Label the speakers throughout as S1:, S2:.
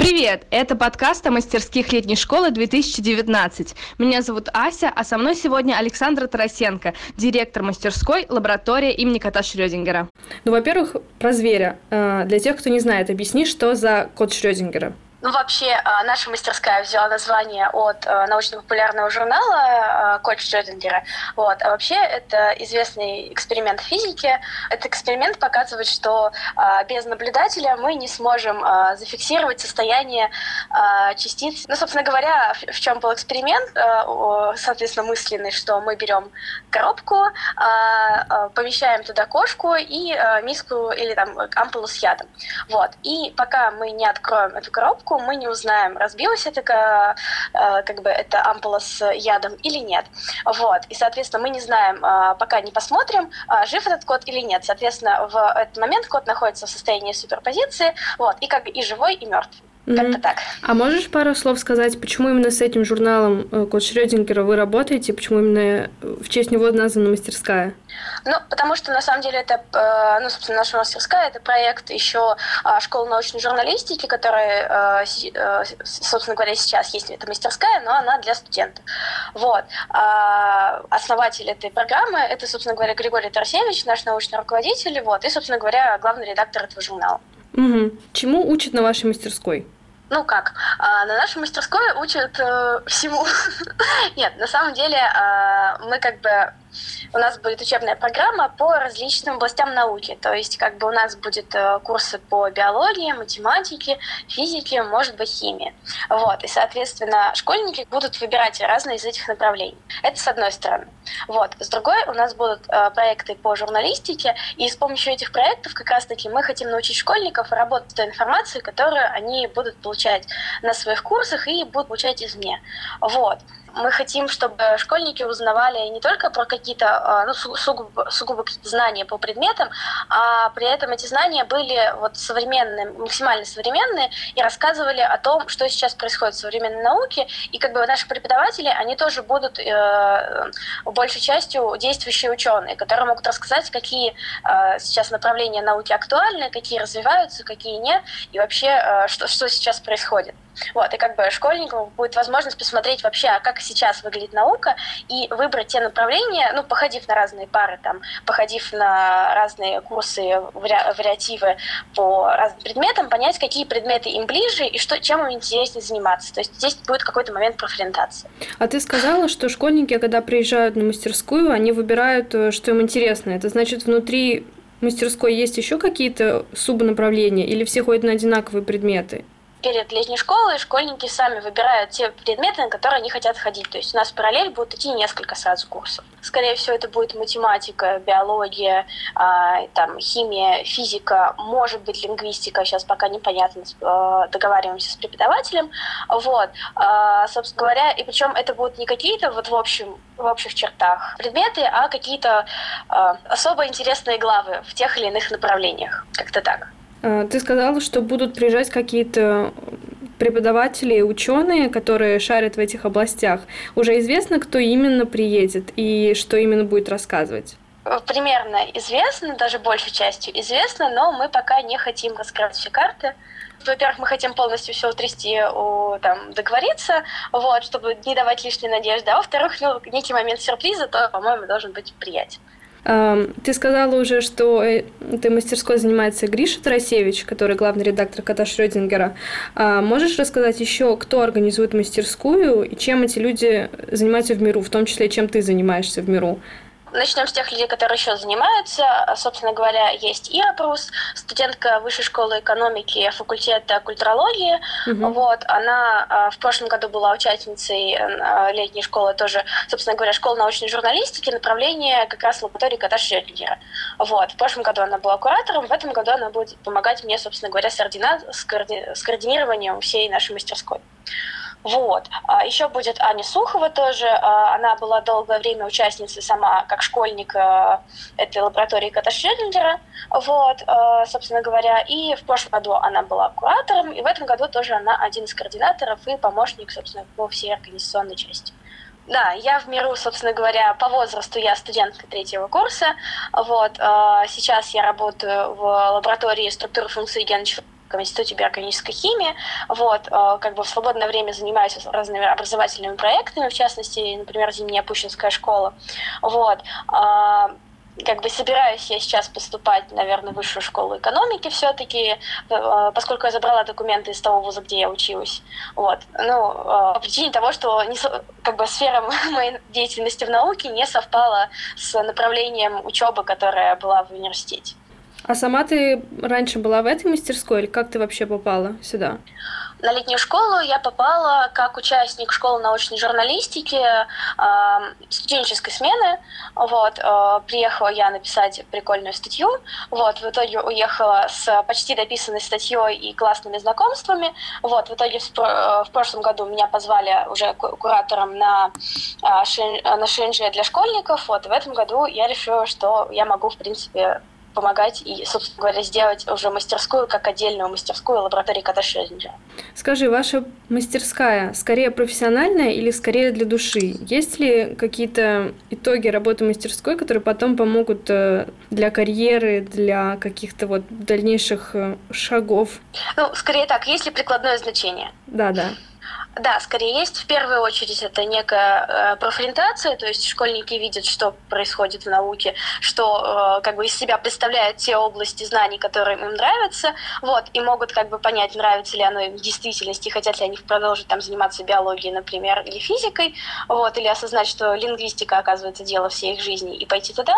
S1: Привет! Это подкаст о мастерских летней школы 2019. Меня зовут Ася, а со мной сегодня Александра Тарасенко, директор мастерской лаборатории имени кота Шрёдингера.
S2: Ну, во-первых, про зверя. Э, для тех, кто не знает, объясни, что за кот Шрёдингера.
S3: Ну, вообще, а, наша мастерская взяла название от а, научно-популярного журнала Кольт Шрёдингера. Вот. А вообще, это известный эксперимент физики. Этот эксперимент показывает, что а, без наблюдателя мы не сможем зафиксировать состояние частиц. Ну, собственно говоря, в чем был эксперимент, соответственно, мысленный, что мы берем коробку, помещаем туда кошку и миску или там ампулу с ядом. Вот. И пока мы не откроем эту коробку, коробку, мы не узнаем, разбилась это, э, как бы, эта ампула с ядом или нет. Вот. И, соответственно, мы не знаем, э, пока не посмотрим, э, жив этот кот или нет. Соответственно, в этот момент кот находится в состоянии суперпозиции, вот, и как и живой, и мертвый. Как-то так.
S2: А можешь пару слов сказать, почему именно с этим журналом э, Код Шрёдингера вы работаете, почему именно э, в честь него названа мастерская?
S3: Ну, потому что на самом деле это, э, ну, собственно, наша мастерская это проект еще а, школы научной журналистики, которая, собственно говоря, сейчас есть эта мастерская, но она для студентов. Вот. А основатель этой программы это, собственно говоря, Григорий Тарасевич, наш научный руководитель, вот, и, собственно говоря, главный редактор этого журнала.
S2: Угу. Чему учат на вашей мастерской?
S3: Ну как, а, на нашей мастерской учат э, всему. Нет, на самом деле э, мы как бы у нас будет учебная программа по различным областям науки. То есть как бы у нас будет э, курсы по биологии, математике, физике, может быть, химии. Вот. И, соответственно, школьники будут выбирать разные из этих направлений. Это с одной стороны. Вот. С другой у нас будут э, проекты по журналистике, и с помощью этих проектов как раз-таки мы хотим научить школьников работать с той информацией, которую они будут получать на своих курсах и будут получать извне. Вот. Мы хотим, чтобы школьники узнавали не только про какие-то а, ну, сугубо, сугубо какие-то знания по предметам, а при этом эти знания были вот современные, максимально современные и рассказывали о том, что сейчас происходит в современной науке. И как бы наши преподаватели, они тоже будут э, большей частью действующие ученые, которые могут рассказать, какие э, сейчас направления науки актуальны, какие развиваются, какие нет, и вообще, э, что, что сейчас происходит. Вот, и как бы школьникам будет возможность посмотреть вообще, а как сейчас выглядит наука, и выбрать те направления, ну, походив на разные пары, там, походив на разные курсы, вариативы по разным предметам, понять, какие предметы им ближе и что, чем им интереснее заниматься. То есть здесь будет какой-то момент профориентации.
S2: А ты сказала, что школьники, когда приезжают на мастерскую, они выбирают, э, что им интересно. Это значит, внутри мастерской есть еще какие-то субнаправления или все ходят на одинаковые предметы?
S3: Перед летней школой школьники сами выбирают те предметы, на которые они хотят ходить. То есть у нас в параллель будут идти несколько сразу курсов. Скорее всего, это будет математика, биология, э, там, химия, физика, может быть, лингвистика. Сейчас пока непонятно, э, договариваемся с преподавателем. Вот. Э, собственно говоря, и причем это будут не какие-то вот в, общем, в общих чертах предметы, а какие-то э, особо интересные главы в тех или иных направлениях. Как-то так.
S2: А, ты сказала, что будут приезжать какие-то преподаватели ученые, которые шарят в этих областях. Уже известно, кто именно приедет и что именно будет рассказывать?
S3: Примерно известно, даже большей частью известно, но мы пока не хотим раскрывать все карты. Во-первых, мы хотим полностью все утрясти, у, там, договориться, вот, чтобы не давать лишней надежды. А во-вторых, ну, некий момент сюрприза, то, по-моему, должен быть приятен.
S2: Ты сказала уже, что э, этой мастерской занимается Гриша Тарасевич, который главный редактор кота Шрёдингера. А можешь рассказать еще, кто организует мастерскую и чем эти люди занимаются в миру, в том числе, чем ты занимаешься в миру?
S3: Начнем с тех людей, которые еще занимаются. Собственно говоря, есть Ира Прус, студентка Высшей школы экономики факультета культурологии. Угу. Вот, она а, в прошлом году была участницей а, летней школы тоже, собственно говоря, школы научной журналистики, направление как раз лаборатории кота Шрёдингера. Вот, в прошлом году она была куратором, в этом году она будет помогать мне, собственно говоря, с, коорди... с координированием всей нашей мастерской. Вот. А еще будет Аня Сухова тоже. А, она была долгое время участницей сама, как школьник а, этой лаборатории Кота. Вот, собственно говоря. И в прошлом году она была куратором, и в этом году тоже она один из координаторов и помощник, собственно, по всей организационной части. Да, я в миру, собственно говоря, по возрасту я студентка третьего курса. Вот, сейчас я работаю в лаборатории структуры функций гена в Институте биорганической химии. Вот, э, как бы в свободное время занимаюсь разными образовательными проектами, в частности, например, Зимняя Пущинская школа. Вот. А, как бы собираюсь я сейчас поступать, наверное, в высшую школу экономики все-таки, э, поскольку я забрала документы из того вуза, где я училась. Вот. Ну, э, по причине того, что не, как бы сфера моей деятельности в науке не совпала с направлением учебы, которая была в университете.
S2: А сама ты раньше была в этой мастерской или как ты вообще попала сюда?
S3: На летнюю школу я попала как участник школы научной журналистики э, студенческой смены. Вот, э, приехала я написать прикольную статью. Вот, в итоге уехала с почти дописанной статьей и классными знакомствами. Вот, в итоге в, в прошлом году меня позвали уже куратором на, на ШНЖ для школьников. Вот, в этом году я решила, что я могу, в принципе, помогать и, собственно говоря, сделать уже мастерскую как отдельную мастерскую лаборатории кота Шрёдингера.
S2: Скажи, ваша мастерская скорее профессиональная или скорее для души? Есть ли какие-то итоги работы мастерской, которые потом помогут э, для карьеры, для каких-то вот дальнейших э, шагов?
S3: Ну, скорее так, есть ли прикладное значение?
S2: Да, да.
S3: Да, скорее есть. В первую очередь это некая э, профориентация, то есть школьники видят, что происходит в науке, что э, как бы из себя представляют те области знаний, которые им нравятся, вот, и могут как бы понять, нравится ли оно им в действительности, хотят ли они продолжить там заниматься биологией, например, или физикой, вот, или осознать, что лингвистика, оказывается, дело всей их жизни, и пойти туда.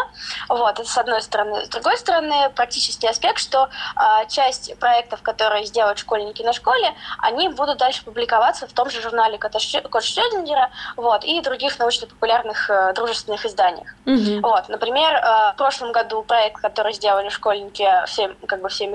S3: Вот, это с одной стороны. С другой стороны, практический аспект, что э, часть проектов, которые сделают школьники на школе, они будут дальше публиковаться в том же журнале Кота Шрёдингера вот, и других научно-популярных э, дружественных изданиях.
S2: Mm-hmm.
S3: Вот, например, э, в прошлом году проект, который сделали школьники, все, как бы все,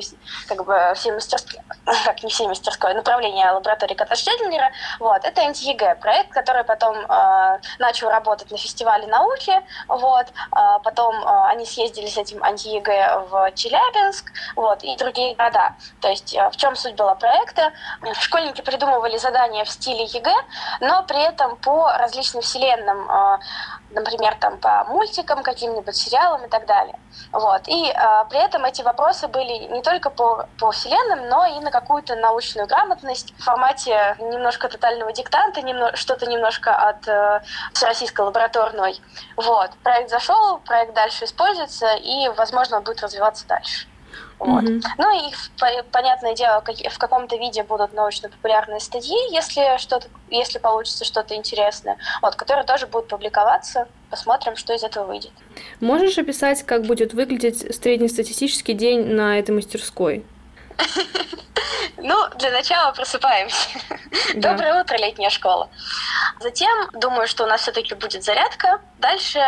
S3: как бы все мастерские, как не все мастерское, направление лаборатории Кота Шрёдингера, вот, это НТЕГ, проект, который потом э, начал работать на фестивале науки, вот, э, потом э, они съездили с этим НТЕГ в Челябинск, вот, и другие города. То есть э, в чем суть была проекта? Школьники придумывали задания в стиле ЕГЭ, но при этом по различным вселенным, а, например, там по мультикам, каким-нибудь сериалам и так далее. Вот. И э, при этом эти вопросы были не только по, по вселенным, но и на какую-то научную грамотность в формате немножко тотального диктанта, что-то немножко от э, всероссийской лабораторной. Вот. Проект зашел, проект дальше используется, и, возможно, он будет развиваться дальше. Вот. Mm-hmm. Ну и понятное дело, в каком-то виде будут научно-популярные статьи, если что-то, если получится что-то интересное, вот, которые тоже будут публиковаться. Посмотрим, что из этого выйдет.
S2: Можешь описать, как будет выглядеть среднестатистический день на этой мастерской?
S3: Ну, для начала просыпаемся. Да. Доброе утро, летняя школа. Затем, думаю, что у нас все-таки будет зарядка. Дальше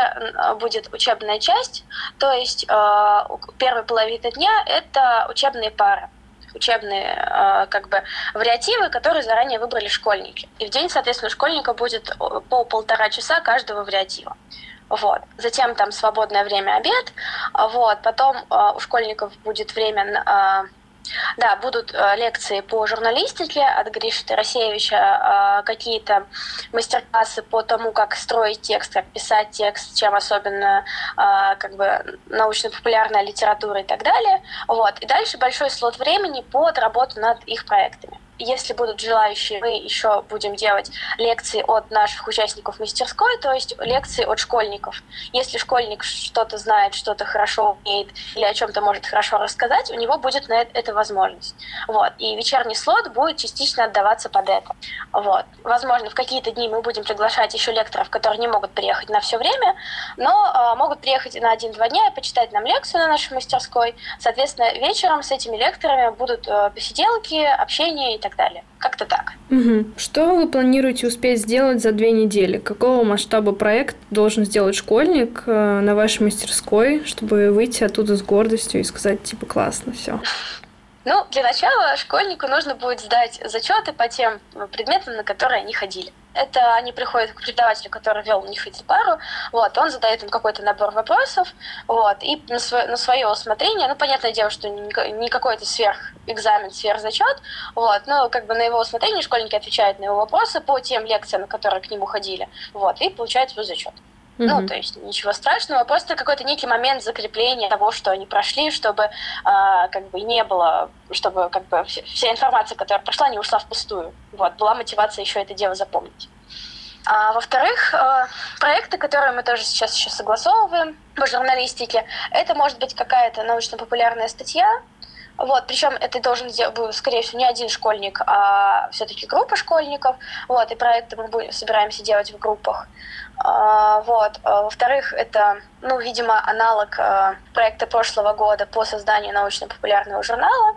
S3: будет учебная часть, то есть э, первая половина дня это учебные пары учебные э, как бы вариативы, которые заранее выбрали школьники. И в день, соответственно, у школьника будет по полтора часа каждого вариатива. Вот. Затем там свободное время обед. Вот. Потом э, у школьников будет время да, будут э, лекции по журналистике от Гриши Тарасевича, э, какие-то мастер-классы по тому, как строить текст, как писать текст, чем особенно э, как бы научно-популярная литература и так далее. Вот. И дальше большой слот времени под работу над их проектами. Если будут желающие, мы еще будем делать лекции от наших участников мастерской, то есть лекции от школьников. Если школьник что-то знает, что-то хорошо умеет или о чем-то может хорошо рассказать, у него будет на это возможность. Вот. И вечерний слот будет частично отдаваться под это. Вот. Возможно, в какие-то дни мы будем приглашать еще лекторов, которые не могут приехать на все время, но э, могут приехать на один-два дня и почитать нам лекцию на нашей мастерской. Соответственно, вечером с этими лекторами будут э, посиделки, общение и так так далее. Как-то так.
S2: Угу. Что вы планируете успеть сделать за две недели? Какого масштаба проект должен сделать школьник э, на вашей мастерской, чтобы выйти оттуда с гордостью и сказать, типа, классно, все?
S3: Ну, для начала школьнику нужно будет сдать зачеты по тем предметам, на которые они ходили. Это они приходят к преподавателю, который вел у них эти пару, вот, он задает им какой-то набор вопросов, вот, и на, свое, на свое усмотрение, ну, понятное дело, что не, какой-то сверхэкзамен, сверхзачет, вот, но как бы на его усмотрение школьники отвечают на его вопросы по тем лекциям, на которые к нему ходили, вот, и получают свой зачет. Ну, то есть ничего страшного, просто какой-то некий момент закрепления того, что они прошли, чтобы э, как бы не было, чтобы как бы вся информация, которая прошла, не ушла впустую. Вот, была мотивация еще это дело запомнить. А, во-вторых, э, проекты, которые мы тоже сейчас еще согласовываем по журналистике, это может быть какая-то научно-популярная статья, вот, причем это должен сделать, скорее всего, не один школьник, а все-таки группа школьников. Вот, и проекты мы будем, собираемся делать в группах. А, вот. А, во-вторых, это, ну, видимо, аналог а, проекта прошлого года по созданию научно-популярного журнала.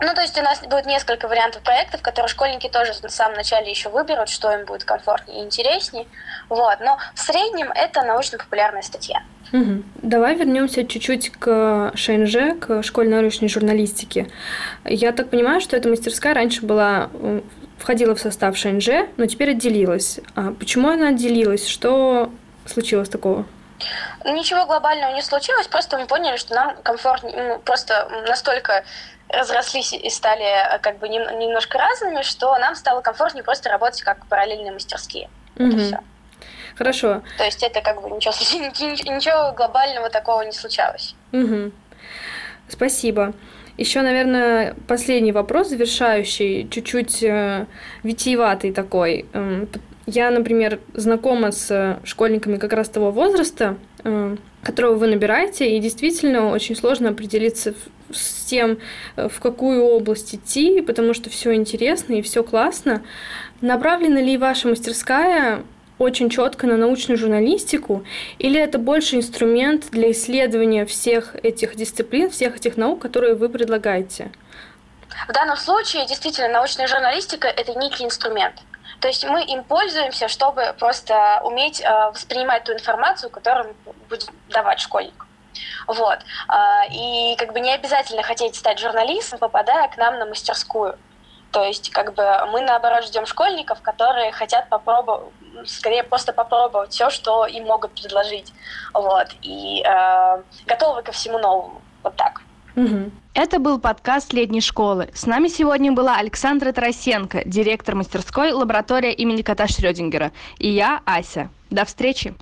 S3: Ну, то есть у нас будет несколько вариантов проектов, которые школьники тоже в самом начале еще выберут, что им будет комфортнее и интереснее. Вот. Но в среднем это научно-популярная статья.
S2: Угу. Давай вернемся чуть-чуть к ШНЖ, к школьной научной журналистике. Я так понимаю, что эта мастерская раньше была входила в состав ШНЖ, но теперь отделилась. А почему она отделилась? Что случилось такого?
S3: Ничего глобального не случилось, просто мы поняли, что нам комфортнее, ну, просто настолько разрослись и стали э, как бы немножко разными, что нам стало комфортнее просто работать как параллельные мастерские.
S2: Угу. Хорошо.
S3: То есть это как бы ничего, ничего глобального такого не случалось.
S2: Угу. Спасибо. Еще, наверное, последний вопрос, завершающий, чуть-чуть э, витиеватый такой. Э, я, например, знакома с школьниками как раз того возраста, э, которого вы набираете, и действительно очень сложно определиться с тем, э, в какую область идти, потому что все интересно и все классно. Направлена ли ваша мастерская очень четко на научную журналистику, или это больше инструмент для исследования всех этих дисциплин, всех этих наук, которые вы предлагаете?
S3: В данном случае действительно научная журналистика – это некий инструмент. То есть мы им пользуемся, чтобы просто уметь э, воспринимать ту информацию, которую будет давать школьник. Вот. Э, и как бы не обязательно хотеть стать журналистом, попадая к нам на мастерскую. То есть, как бы мы наоборот ждем школьников, которые хотят попробовать, скорее просто попробовать все, что им могут предложить. Вот. И э, готовы ко всему новому. Вот так.
S1: Угу. Это был подкаст летней школы. С нами сегодня была Александра Тарасенко, директор мастерской лаборатория имени кота Шрёдингера. И я, Ася. До встречи!